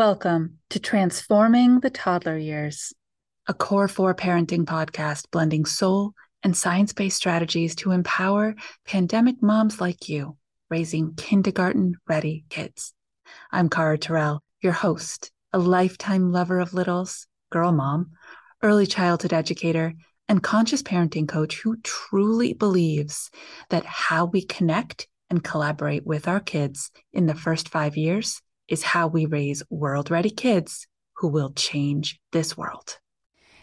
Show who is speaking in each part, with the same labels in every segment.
Speaker 1: Welcome to Transforming the Toddler Years, a core four parenting podcast blending soul and science based strategies to empower pandemic moms like you raising kindergarten ready kids. I'm Cara Terrell, your host, a lifetime lover of littles, girl mom, early childhood educator, and conscious parenting coach who truly believes that how we connect and collaborate with our kids in the first five years is how we raise world ready kids who will change this world.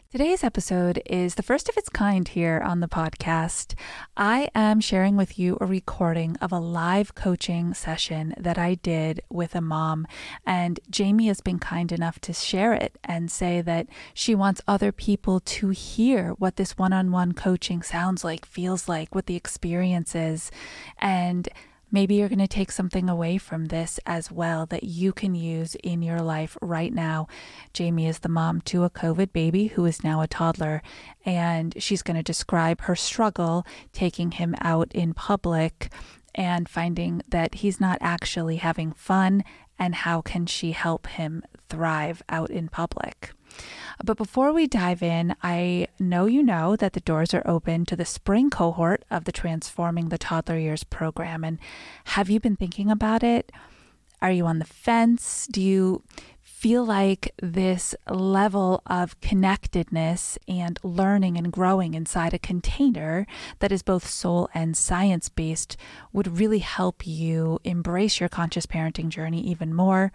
Speaker 2: Today's episode is the first of its kind here on the podcast. I am sharing with you a recording of a live coaching session that I did with a mom. And Jamie has been kind enough to share it and say that she wants other people to hear what this one on one coaching sounds like, feels like, what the experience is. And Maybe you're going to take something away from this as well that you can use in your life right now. Jamie is the mom to a COVID baby who is now a toddler, and she's going to describe her struggle taking him out in public and finding that he's not actually having fun and how can she help him thrive out in public. But before we dive in, I know you know that the doors are open to the spring cohort of the Transforming the Toddler Years program. And have you been thinking about it? Are you on the fence? Do you feel like this level of connectedness and learning and growing inside a container that is both soul and science based would really help you embrace your conscious parenting journey even more?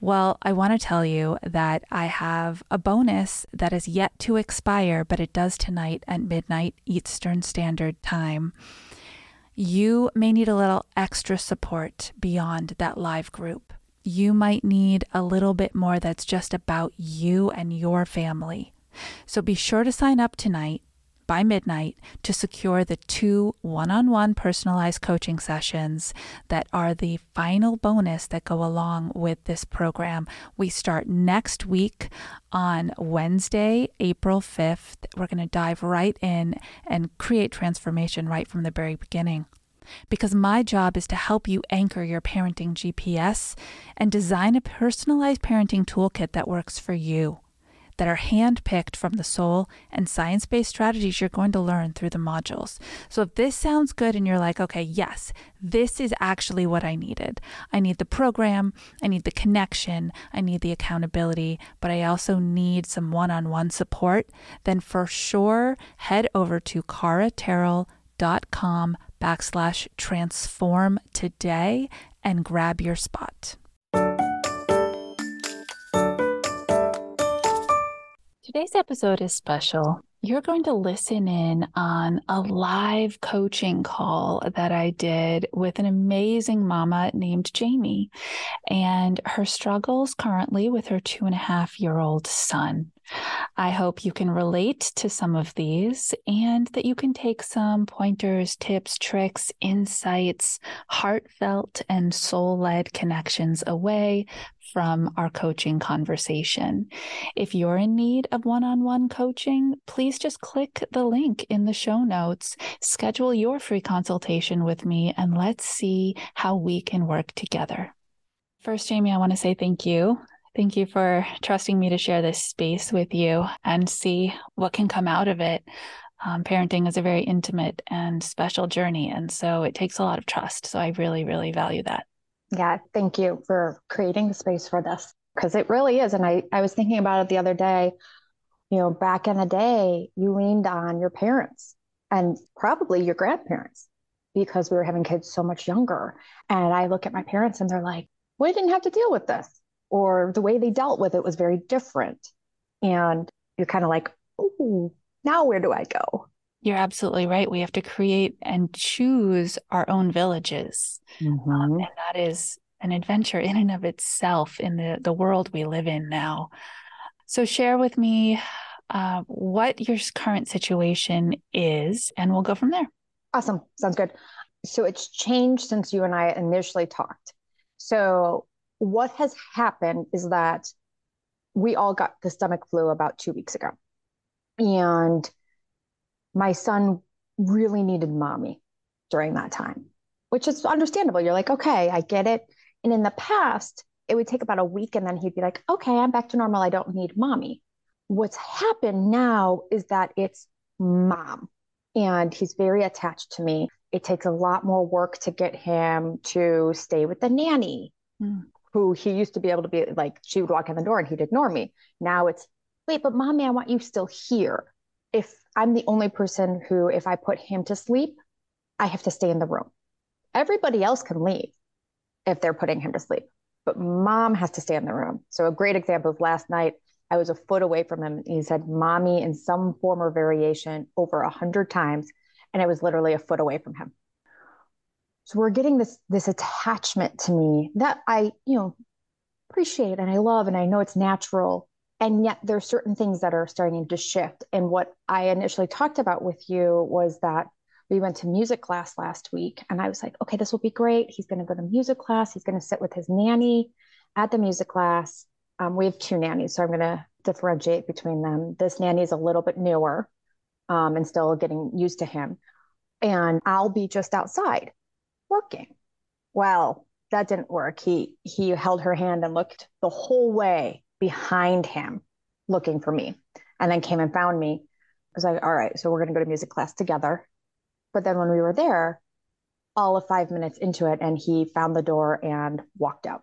Speaker 2: Well, I want to tell you that I have a bonus that is yet to expire, but it does tonight at midnight Eastern Standard Time. You may need a little extra support beyond that live group. You might need a little bit more that's just about you and your family. So be sure to sign up tonight by midnight to secure the two one on one personalized coaching sessions that are the final bonus that go along with this program. We start next week on Wednesday, April 5th. We're going to dive right in and create transformation right from the very beginning because my job is to help you anchor your parenting GPS and design a personalized parenting toolkit that works for you that are handpicked from the soul and science based strategies you're going to learn through the modules. So if this sounds good and you're like, okay, yes, this is actually what I needed. I need the program, I need the connection, I need the accountability, but I also need some one on one support, then for sure head over to caraterrell.com backslash transform today and grab your spot. Today's episode is special. You're going to listen in on a live coaching call that I did with an amazing mama named Jamie and her struggles currently with her two and a half year old son. I hope you can relate to some of these and that you can take some pointers, tips, tricks, insights, heartfelt and soul led connections away from our coaching conversation. If you're in need of one on one coaching, please just click the link in the show notes, schedule your free consultation with me, and let's see how we can work together. First, Jamie, I want to say thank you. Thank you for trusting me to share this space with you and see what can come out of it. Um, parenting is a very intimate and special journey. And so it takes a lot of trust. So I really, really value that.
Speaker 3: Yeah, thank you for creating the space for this because it really is. And I, I was thinking about it the other day. You know, back in the day, you leaned on your parents and probably your grandparents because we were having kids so much younger. And I look at my parents and they're like, we didn't have to deal with this or the way they dealt with it was very different. And you're kind of like, oh, now where do I go?
Speaker 2: You're absolutely right. We have to create and choose our own villages. Mm-hmm. Um, and that is an adventure in and of itself in the, the world we live in now. So, share with me uh, what your current situation is, and we'll go from there.
Speaker 3: Awesome. Sounds good. So, it's changed since you and I initially talked. So, what has happened is that we all got the stomach flu about two weeks ago. And my son really needed mommy during that time, which is understandable. You're like, okay, I get it. And in the past, it would take about a week and then he'd be like, okay, I'm back to normal. I don't need mommy. What's happened now is that it's mom and he's very attached to me. It takes a lot more work to get him to stay with the nanny, mm. Who he used to be able to be like, she would walk in the door and he'd ignore me. Now it's, wait, but mommy, I want you still here. If I'm the only person who, if I put him to sleep, I have to stay in the room. Everybody else can leave if they're putting him to sleep, but mom has to stay in the room. So, a great example of last night, I was a foot away from him. He said, Mommy, in some form or variation over a hundred times. And I was literally a foot away from him. So we're getting this this attachment to me that I, you know, appreciate and I love and I know it's natural. And yet there's certain things that are starting to shift. And what I initially talked about with you was that we went to music class last week and I was like, okay, this will be great. He's going to go to music class. He's going to sit with his nanny at the music class. Um, we have two nannies, so I'm going to differentiate between them. This nanny is a little bit newer um, and still getting used to him. And I'll be just outside working. Well, that didn't work. He he held her hand and looked the whole way behind him, looking for me, and then came and found me. I was like, all right, so we're going to go to music class together. But then when we were there, all of five minutes into it, and he found the door and walked out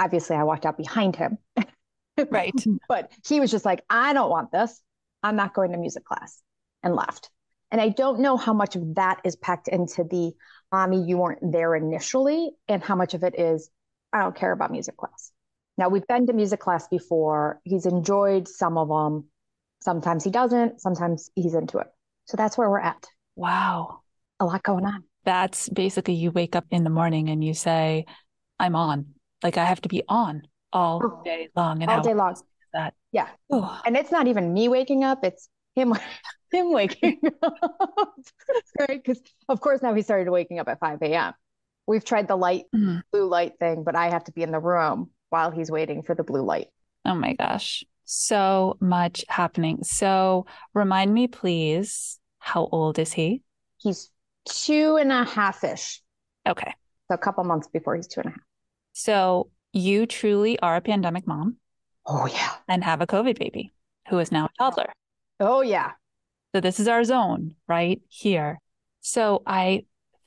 Speaker 3: obviously I walked out behind him.
Speaker 2: right.
Speaker 3: but he was just like, I don't want this. I'm not going to music class and left. And I don't know how much of that is packed into the mommy, you weren't there initially, and how much of it is, I don't care about music class. Now, we've been to music class before. He's enjoyed some of them. Sometimes he doesn't. Sometimes he's into it. So that's where we're at.
Speaker 2: Wow.
Speaker 3: A lot going on.
Speaker 2: That's basically you wake up in the morning and you say, I'm on. Like I have to be on all oh, day long.
Speaker 3: And all day long.
Speaker 2: That
Speaker 3: yeah. Oh. And it's not even me waking up; it's him him waking up. right? Because of course now he started waking up at five a.m. We've tried the light mm-hmm. blue light thing, but I have to be in the room while he's waiting for the blue light.
Speaker 2: Oh my gosh. So much happening. So remind me, please, how old is he?
Speaker 3: He's two and a half ish.
Speaker 2: Okay.
Speaker 3: So a couple months before he's two and a half.
Speaker 2: So you truly are a pandemic mom.
Speaker 3: Oh, yeah.
Speaker 2: And have a COVID baby who is now a toddler.
Speaker 3: Oh, yeah.
Speaker 2: So this is our zone right here. So I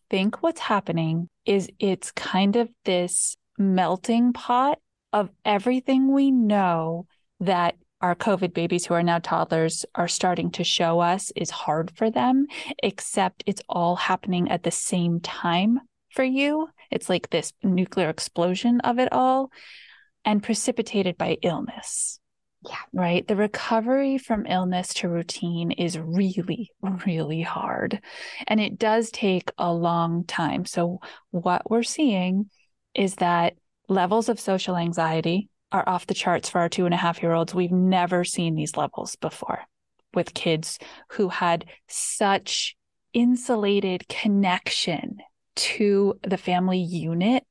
Speaker 2: think what's happening is it's kind of this melting pot of everything we know that our COVID babies who are now toddlers are starting to show us is hard for them, except it's all happening at the same time for you. It's like this nuclear explosion of it all and precipitated by illness.
Speaker 3: Yeah.
Speaker 2: Right. The recovery from illness to routine is really, really hard. And it does take a long time. So, what we're seeing is that levels of social anxiety are off the charts for our two and a half year olds. We've never seen these levels before with kids who had such insulated connection to the family unit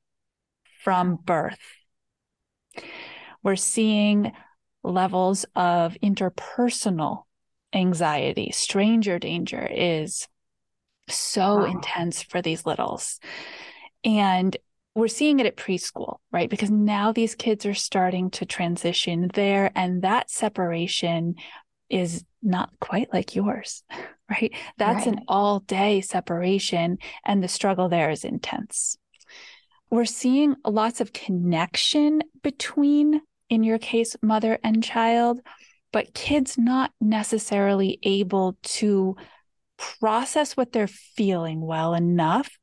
Speaker 2: from birth. We're seeing levels of interpersonal anxiety. Stranger danger is so wow. intense for these littles. And we're seeing it at preschool, right? Because now these kids are starting to transition there, and that separation is not quite like yours, right? That's right. an all day separation, and the struggle there is intense. We're seeing lots of connection between, in your case, mother and child, but kids not necessarily able to process what they're feeling well enough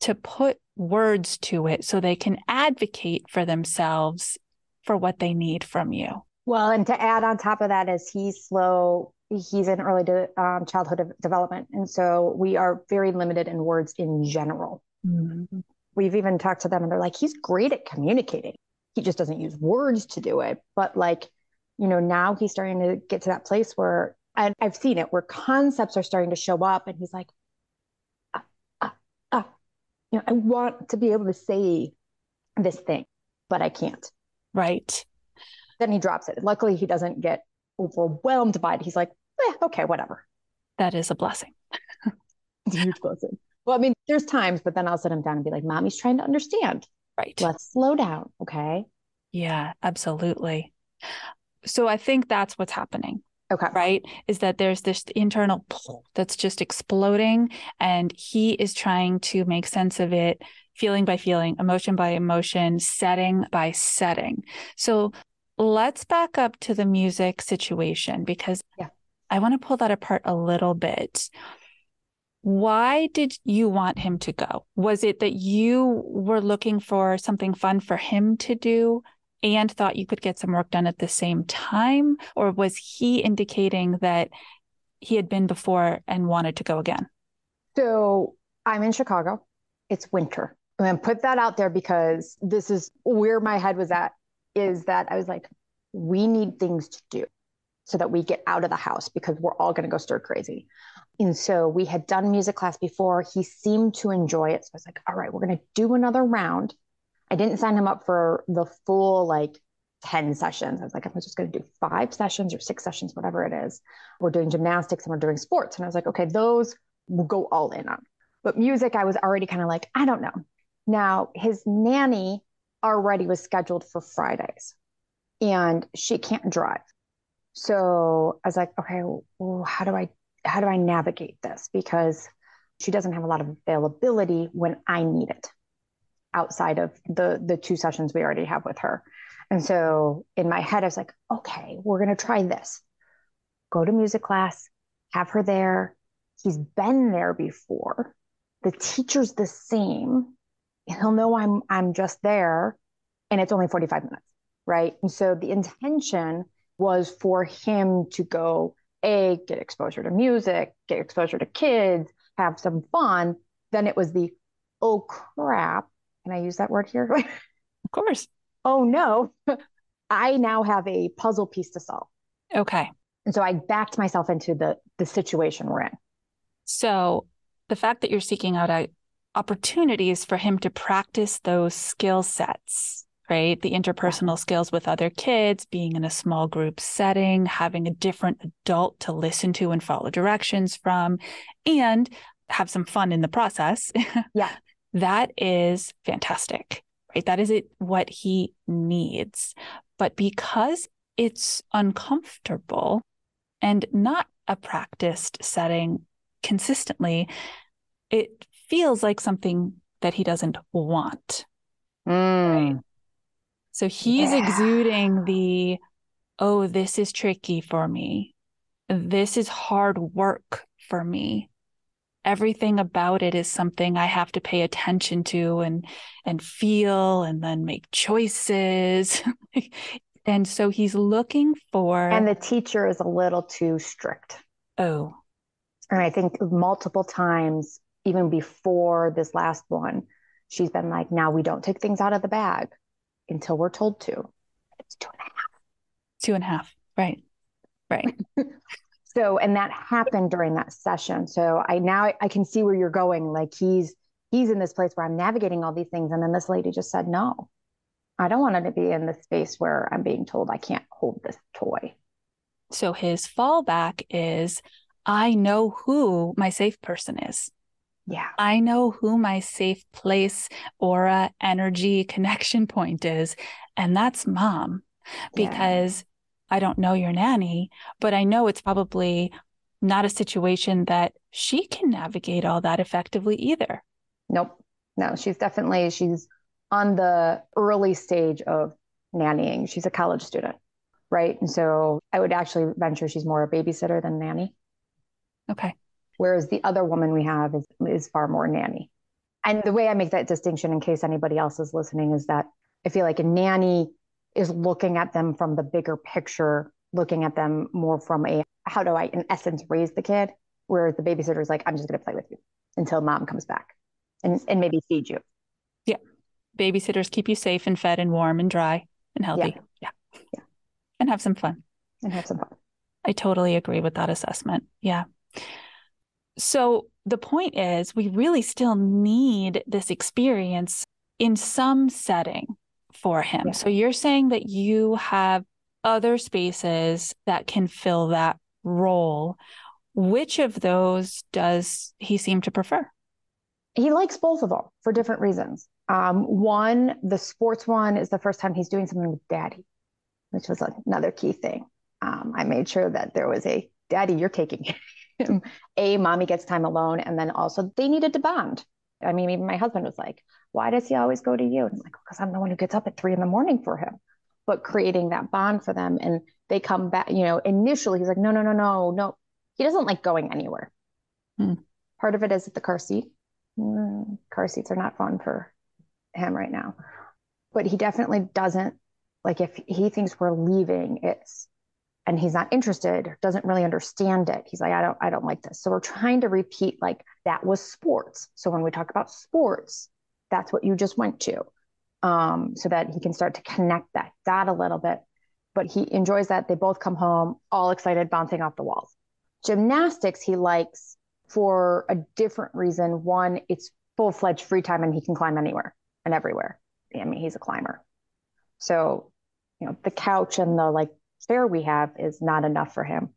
Speaker 2: to put words to it so they can advocate for themselves for what they need from you.
Speaker 3: Well, and to add on top of that is he's slow. He's in early de- um, childhood de- development, and so we are very limited in words in general. Mm-hmm. We've even talked to them, and they're like, "He's great at communicating. He just doesn't use words to do it." But like, you know, now he's starting to get to that place where, and I've seen it, where concepts are starting to show up, and he's like, ah, ah, ah. you know, I want to be able to say this thing, but I can't.
Speaker 2: Right
Speaker 3: then he drops it. Luckily, he doesn't get overwhelmed by it. He's like, eh, okay, whatever.
Speaker 2: That is a blessing.
Speaker 3: it's a huge blessing. Well, I mean, there's times, but then I'll sit him down and be like, Mommy's trying to understand.
Speaker 2: Right.
Speaker 3: Let's slow down. Okay.
Speaker 2: Yeah, absolutely. So I think that's what's happening.
Speaker 3: Okay.
Speaker 2: Right. Is that there's this internal pull that's just exploding, and he is trying to make sense of it, feeling by feeling, emotion by emotion, setting by setting. So let's back up to the music situation because
Speaker 3: yeah.
Speaker 2: I want to pull that apart a little bit. Why did you want him to go? Was it that you were looking for something fun for him to do and thought you could get some work done at the same time? Or was he indicating that he had been before and wanted to go again?
Speaker 3: So I'm in Chicago. It's winter. I'm going to put that out there because this is where my head was at is that I was like, we need things to do so that we get out of the house because we're all going to go stir crazy. And so we had done music class before. He seemed to enjoy it. So I was like, all right, we're going to do another round. I didn't sign him up for the full like 10 sessions. I was like, I'm just going to do five sessions or six sessions, whatever it is. We're doing gymnastics and we're doing sports. And I was like, okay, those we'll go all in on. But music, I was already kind of like, I don't know. Now, his nanny already was scheduled for Fridays and she can't drive. So I was like, okay, well, how do I how do I navigate this? Because she doesn't have a lot of availability when I need it outside of the the two sessions we already have with her. And so in my head, I was like, okay, we're gonna try this. Go to music class, have her there. He's been there before. The teacher's the same. He'll know I'm I'm just there and it's only 45 minutes, right? And so the intention was for him to go a get exposure to music, get exposure to kids, have some fun. Then it was the oh crap, can I use that word here?
Speaker 2: of course.
Speaker 3: Oh no, I now have a puzzle piece to solve.
Speaker 2: Okay.
Speaker 3: And so I backed myself into the the situation we're in.
Speaker 2: So the fact that you're seeking out uh, opportunities for him to practice those skill sets, right? The interpersonal skills with other kids, being in a small group setting, having a different adult to listen to and follow directions from, and have some fun in the process.
Speaker 3: Yeah.
Speaker 2: that is fantastic, right? That is it what he needs. But because it's uncomfortable and not a practiced setting consistently, it feels like something that he doesn't want.
Speaker 3: Mm.
Speaker 2: Right? So he's yeah. exuding the, oh, this is tricky for me. This is hard work for me everything about it is something I have to pay attention to and and feel and then make choices. and so he's looking for
Speaker 3: And the teacher is a little too strict.
Speaker 2: Oh.
Speaker 3: And I think multiple times, even before this last one, she's been like, now we don't take things out of the bag until we're told to. It's two and a half.
Speaker 2: Two and a half. Right. Right.
Speaker 3: so and that happened during that session so i now i can see where you're going like he's he's in this place where i'm navigating all these things and then this lady just said no i don't want him to be in this space where i'm being told i can't hold this toy
Speaker 2: so his fallback is i know who my safe person is
Speaker 3: yeah
Speaker 2: i know who my safe place aura energy connection point is and that's mom because I don't know your nanny, but I know it's probably not a situation that she can navigate all that effectively either.
Speaker 3: Nope. No, she's definitely she's on the early stage of nannying. She's a college student, right? And so I would actually venture she's more a babysitter than nanny.
Speaker 2: Okay.
Speaker 3: Whereas the other woman we have is is far more nanny. And the way I make that distinction in case anybody else is listening is that I feel like a nanny is looking at them from the bigger picture, looking at them more from a how do I, in essence, raise the kid? Whereas the babysitter is like, I'm just going to play with you until mom comes back and, and maybe feed you.
Speaker 2: Yeah. Babysitters keep you safe and fed and warm and dry and healthy. Yeah. Yeah. yeah. And have some fun.
Speaker 3: And have some fun.
Speaker 2: I totally agree with that assessment. Yeah. So the point is, we really still need this experience in some setting for him. Yeah. So you're saying that you have other spaces that can fill that role. Which of those does he seem to prefer?
Speaker 3: He likes both of them for different reasons. Um, one, the sports one is the first time he's doing something with daddy, which was another key thing. Um, I made sure that there was a daddy, you're taking. a mommy gets time alone. And then also they needed to bond. I mean, even my husband was like, why does he always go to you? And I'm like, because I'm the one who gets up at three in the morning for him. But creating that bond for them. And they come back, you know, initially he's like, no, no, no, no, no. He doesn't like going anywhere. Hmm. Part of it is the car seat. Mm, car seats are not fun for him right now. But he definitely doesn't like if he thinks we're leaving, it's and he's not interested, doesn't really understand it. He's like, I don't, I don't like this. So we're trying to repeat like that was sports. So when we talk about sports, that's what you just went to. Um, so that he can start to connect that that a little bit. But he enjoys that. They both come home all excited, bouncing off the walls. Gymnastics he likes for a different reason. One, it's full fledged free time and he can climb anywhere and everywhere. I mean, he's a climber. So, you know, the couch and the like chair we have is not enough for him.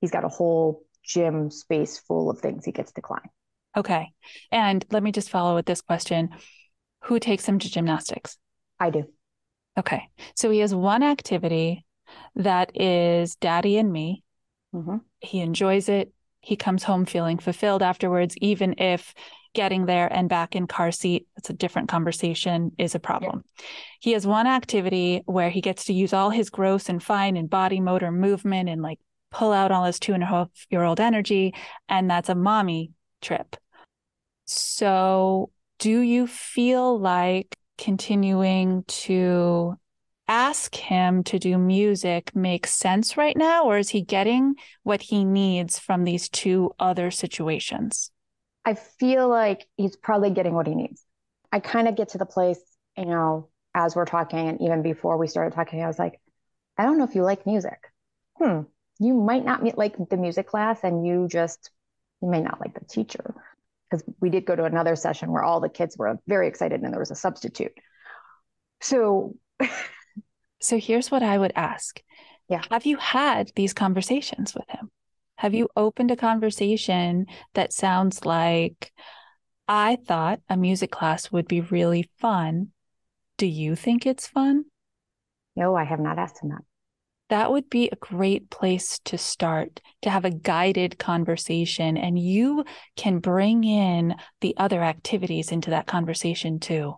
Speaker 3: He's got a whole gym space full of things he gets to climb.
Speaker 2: Okay. And let me just follow with this question Who takes him to gymnastics?
Speaker 3: I do.
Speaker 2: Okay. So he has one activity that is daddy and me. Mm-hmm. He enjoys it. He comes home feeling fulfilled afterwards, even if getting there and back in car seat, it's a different conversation, is a problem. Yeah. He has one activity where he gets to use all his gross and fine and body motor movement and like pull out all his two and a half year old energy. And that's a mommy trip. So, do you feel like continuing to ask him to do music makes sense right now, or is he getting what he needs from these two other situations?
Speaker 3: I feel like he's probably getting what he needs. I kind of get to the place, you know, as we're talking, and even before we started talking, I was like, I don't know if you like music. Hmm. You might not like the music class, and you just, you may not like the teacher. Because we did go to another session where all the kids were very excited and there was a substitute. So,
Speaker 2: so here's what I would ask.
Speaker 3: Yeah.
Speaker 2: Have you had these conversations with him? Have you opened a conversation that sounds like, I thought a music class would be really fun. Do you think it's fun?
Speaker 3: No, I have not asked him that.
Speaker 2: That would be a great place to start to have a guided conversation, and you can bring in the other activities into that conversation too.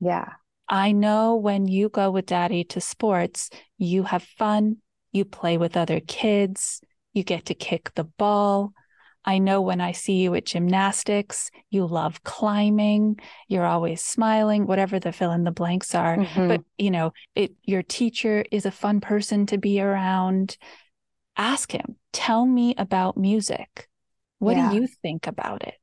Speaker 3: Yeah.
Speaker 2: I know when you go with daddy to sports, you have fun, you play with other kids, you get to kick the ball. I know when I see you at gymnastics, you love climbing, you're always smiling, whatever the fill in the blanks are. Mm-hmm. But, you know, it your teacher is a fun person to be around. Ask him, tell me about music. What yeah. do you think about it?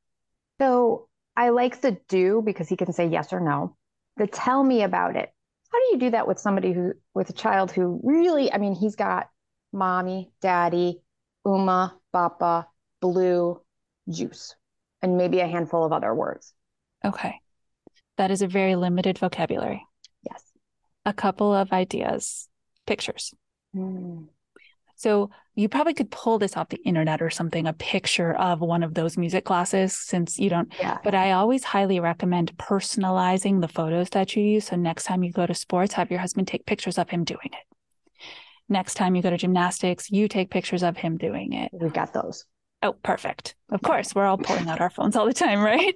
Speaker 3: So I like the do because he can say yes or no. The tell me about it. How do you do that with somebody who, with a child who really, I mean, he's got mommy, daddy, Uma, Bapa, Blue, Juice, and maybe a handful of other words.
Speaker 2: Okay. That is a very limited vocabulary.
Speaker 3: Yes.
Speaker 2: A couple of ideas, pictures. Mm. So you probably could pull this off the internet or something, a picture of one of those music classes since you don't.
Speaker 3: Yeah.
Speaker 2: But I always highly recommend personalizing the photos that you use. So next time you go to sports, have your husband take pictures of him doing it next time you go to gymnastics, you take pictures of him doing it.
Speaker 3: We've got those.
Speaker 2: Oh, perfect. Of course, we're all pulling out our phones all the time, right?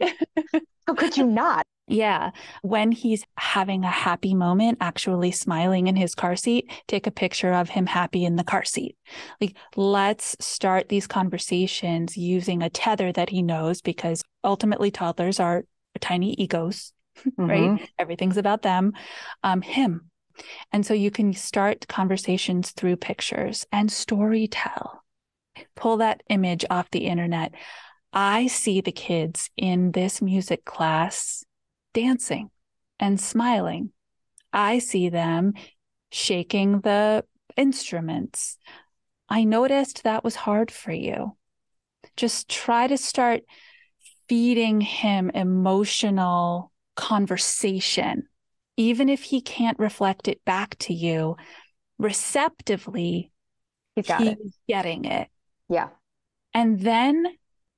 Speaker 3: How could you not?
Speaker 2: Yeah. When he's having a happy moment, actually smiling in his car seat, take a picture of him happy in the car seat. Like, let's start these conversations using a tether that he knows because ultimately toddlers are tiny egos, mm-hmm. right? Everything's about them. Um, him, and so you can start conversations through pictures and story tell. Pull that image off the internet. I see the kids in this music class dancing and smiling. I see them shaking the instruments. I noticed that was hard for you. Just try to start feeding him emotional conversation even if he can't reflect it back to you receptively,
Speaker 3: he's, he's it.
Speaker 2: getting it.
Speaker 3: Yeah.
Speaker 2: And then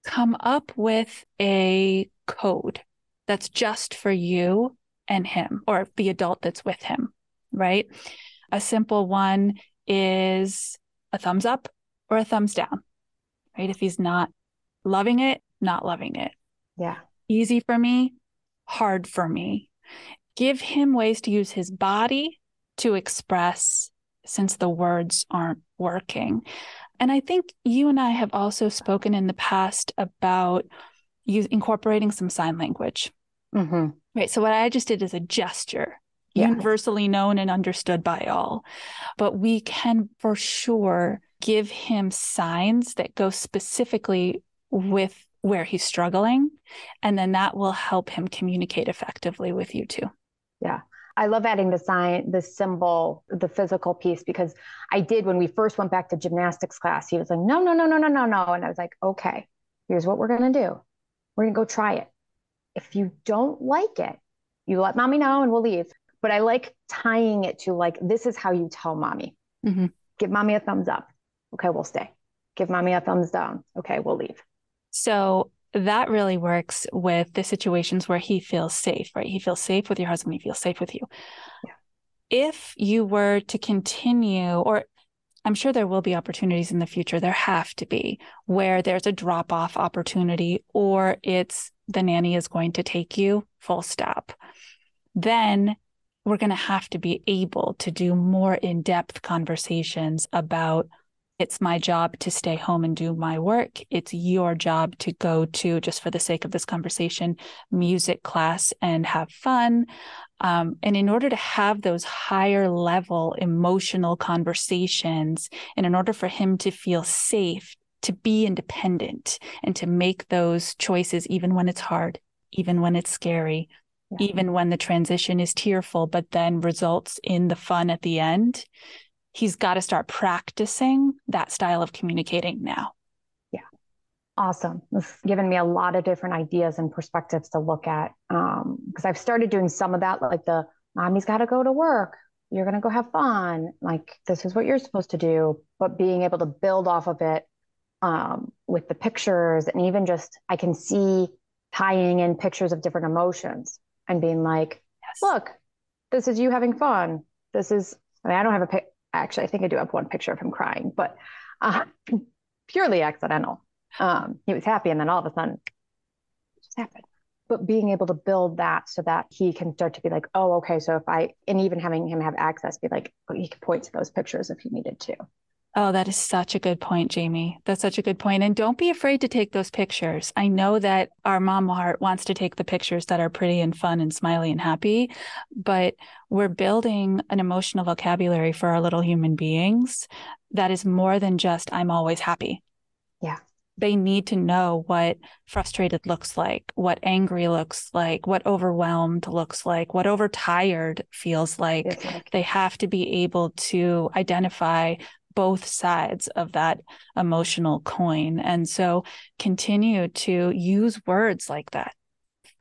Speaker 2: come up with a code that's just for you and him or the adult that's with him, right? A simple one is a thumbs up or a thumbs down, right? If he's not loving it, not loving it.
Speaker 3: Yeah.
Speaker 2: Easy for me, hard for me. Give him ways to use his body to express since the words aren't working. And I think you and I have also spoken in the past about use, incorporating some sign language. Mm-hmm. Right. So, what I just did is a gesture, yeah. universally known and understood by all. But we can for sure give him signs that go specifically with where he's struggling. And then that will help him communicate effectively with you too.
Speaker 3: Yeah. I love adding the sign, the symbol, the physical piece because I did when we first went back to gymnastics class. He was like, no, no, no, no, no, no, no. And I was like, okay, here's what we're going to do. We're going to go try it. If you don't like it, you let mommy know and we'll leave. But I like tying it to like, this is how you tell mommy. Mm-hmm. Give mommy a thumbs up. Okay, we'll stay. Give mommy a thumbs down. Okay, we'll leave.
Speaker 2: So that really works with the situations where he feels safe, right? He feels safe with your husband, he feels safe with you. Yeah. If you were to continue, or I'm sure there will be opportunities in the future, there have to be, where there's a drop off opportunity, or it's the nanny is going to take you full stop. Then we're going to have to be able to do more in depth conversations about it's my job to stay home and do my work. It's your job to go to, just for the sake of this conversation, music class and have fun. Um, and in order to have those higher level emotional conversations, and in order for him to feel safe, to be independent, and to make those choices, even when it's hard, even when it's scary, yeah. even when the transition is tearful, but then results in the fun at the end he's got to start practicing that style of communicating now.
Speaker 3: Yeah. Awesome. It's given me a lot of different ideas and perspectives to look at. Um, because I've started doing some of that, like the mommy's got to go to work. You're going to go have fun. Like, this is what you're supposed to do. But being able to build off of it um, with the pictures and even just, I can see tying in pictures of different emotions and being like, yes. look, this is you having fun. This is, I mean, I don't have a pic actually, I think I do have one picture of him crying, but uh, purely accidental. Um, he was happy, and then all of a sudden, it just happened. But being able to build that so that he can start to be like, oh, okay, so if I, and even having him have access, be like, he could point to those pictures if he needed to.
Speaker 2: Oh, that is such a good point, Jamie. That's such a good point. And don't be afraid to take those pictures. I know that our mom heart wants to take the pictures that are pretty and fun and smiley and happy, but we're building an emotional vocabulary for our little human beings that is more than just, I'm always happy.
Speaker 3: Yeah.
Speaker 2: They need to know what frustrated looks like, what angry looks like, what overwhelmed looks like, what overtired feels like. like. They have to be able to identify both sides of that emotional coin. And so continue to use words like that.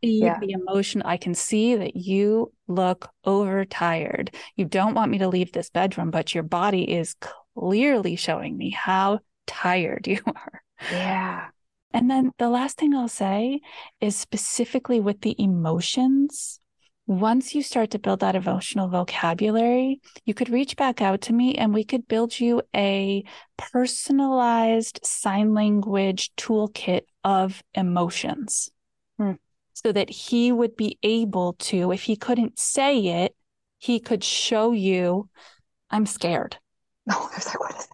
Speaker 2: Feed yeah. the emotion. I can see that you look overtired. You don't want me to leave this bedroom, but your body is clearly showing me how tired you are.
Speaker 3: Yeah.
Speaker 2: And then the last thing I'll say is specifically with the emotions once you start to build that emotional vocabulary, you could reach back out to me and we could build you a personalized sign language toolkit of emotions hmm. so that he would be able to, if he couldn't say it, he could show you, I'm scared.
Speaker 3: No, I was like, what is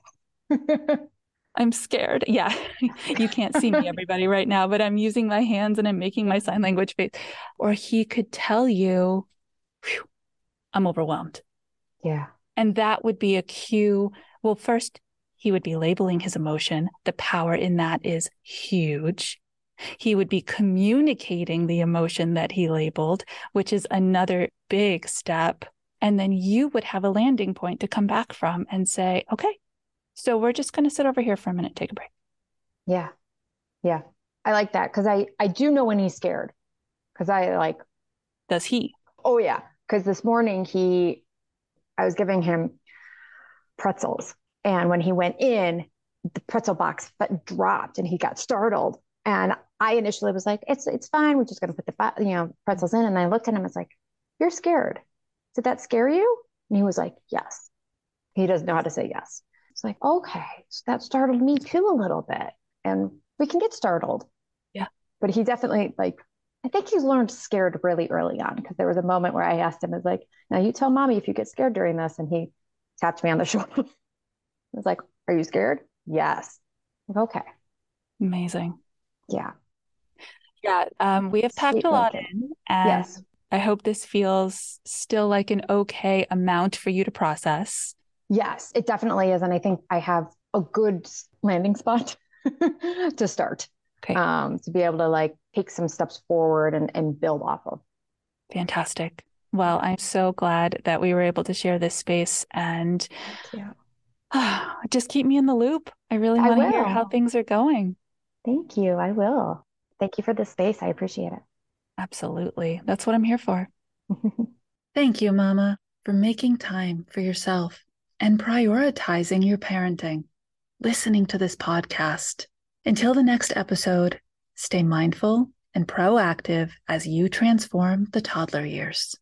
Speaker 3: that?
Speaker 2: I'm scared. Yeah. you can't see me, everybody, right now, but I'm using my hands and I'm making my sign language face. Or he could tell you, I'm overwhelmed.
Speaker 3: Yeah.
Speaker 2: And that would be a cue. Well, first, he would be labeling his emotion. The power in that is huge. He would be communicating the emotion that he labeled, which is another big step. And then you would have a landing point to come back from and say, okay, so we're just going to sit over here for a minute, take a break.
Speaker 3: Yeah. Yeah. I like that because I, I do know when he's scared because I like.
Speaker 2: Does he?
Speaker 3: Oh, yeah. Because this morning he, I was giving him pretzels. And when he went in, the pretzel box dropped and he got startled. And I initially was like, it's it's fine. We're just gonna put the you know pretzels in. And I looked at him. It's like, You're scared. Did that scare you? And he was like, Yes. He doesn't know how to say yes. It's like, okay, so that startled me too a little bit. And we can get startled.
Speaker 2: Yeah.
Speaker 3: But he definitely like I think he's learned scared really early on because there was a moment where I asked him, "Is like, now you tell mommy if you get scared during this. And he tapped me on the shoulder. I was like, Are you scared? Yes. Like, okay.
Speaker 2: Amazing.
Speaker 3: Yeah.
Speaker 2: Yeah. Um, we have packed
Speaker 3: Sweet
Speaker 2: a lot in and
Speaker 3: Yes.
Speaker 2: I hope this feels still like an okay amount for you to process.
Speaker 3: Yes, it definitely is. And I think I have a good landing spot to start.
Speaker 2: Okay.
Speaker 3: Um, to be able to like take some steps forward and, and build off of.
Speaker 2: Fantastic. Well, I'm so glad that we were able to share this space and
Speaker 3: Yeah.
Speaker 2: just keep me in the loop. I really
Speaker 3: I
Speaker 2: want to hear how things are going.
Speaker 3: Thank you. I will. Thank you for the space. I appreciate it.
Speaker 2: Absolutely. That's what I'm here for.
Speaker 1: Thank you, Mama, for making time for yourself and prioritizing your parenting, listening to this podcast. Until the next episode, stay mindful and proactive as you transform the toddler years.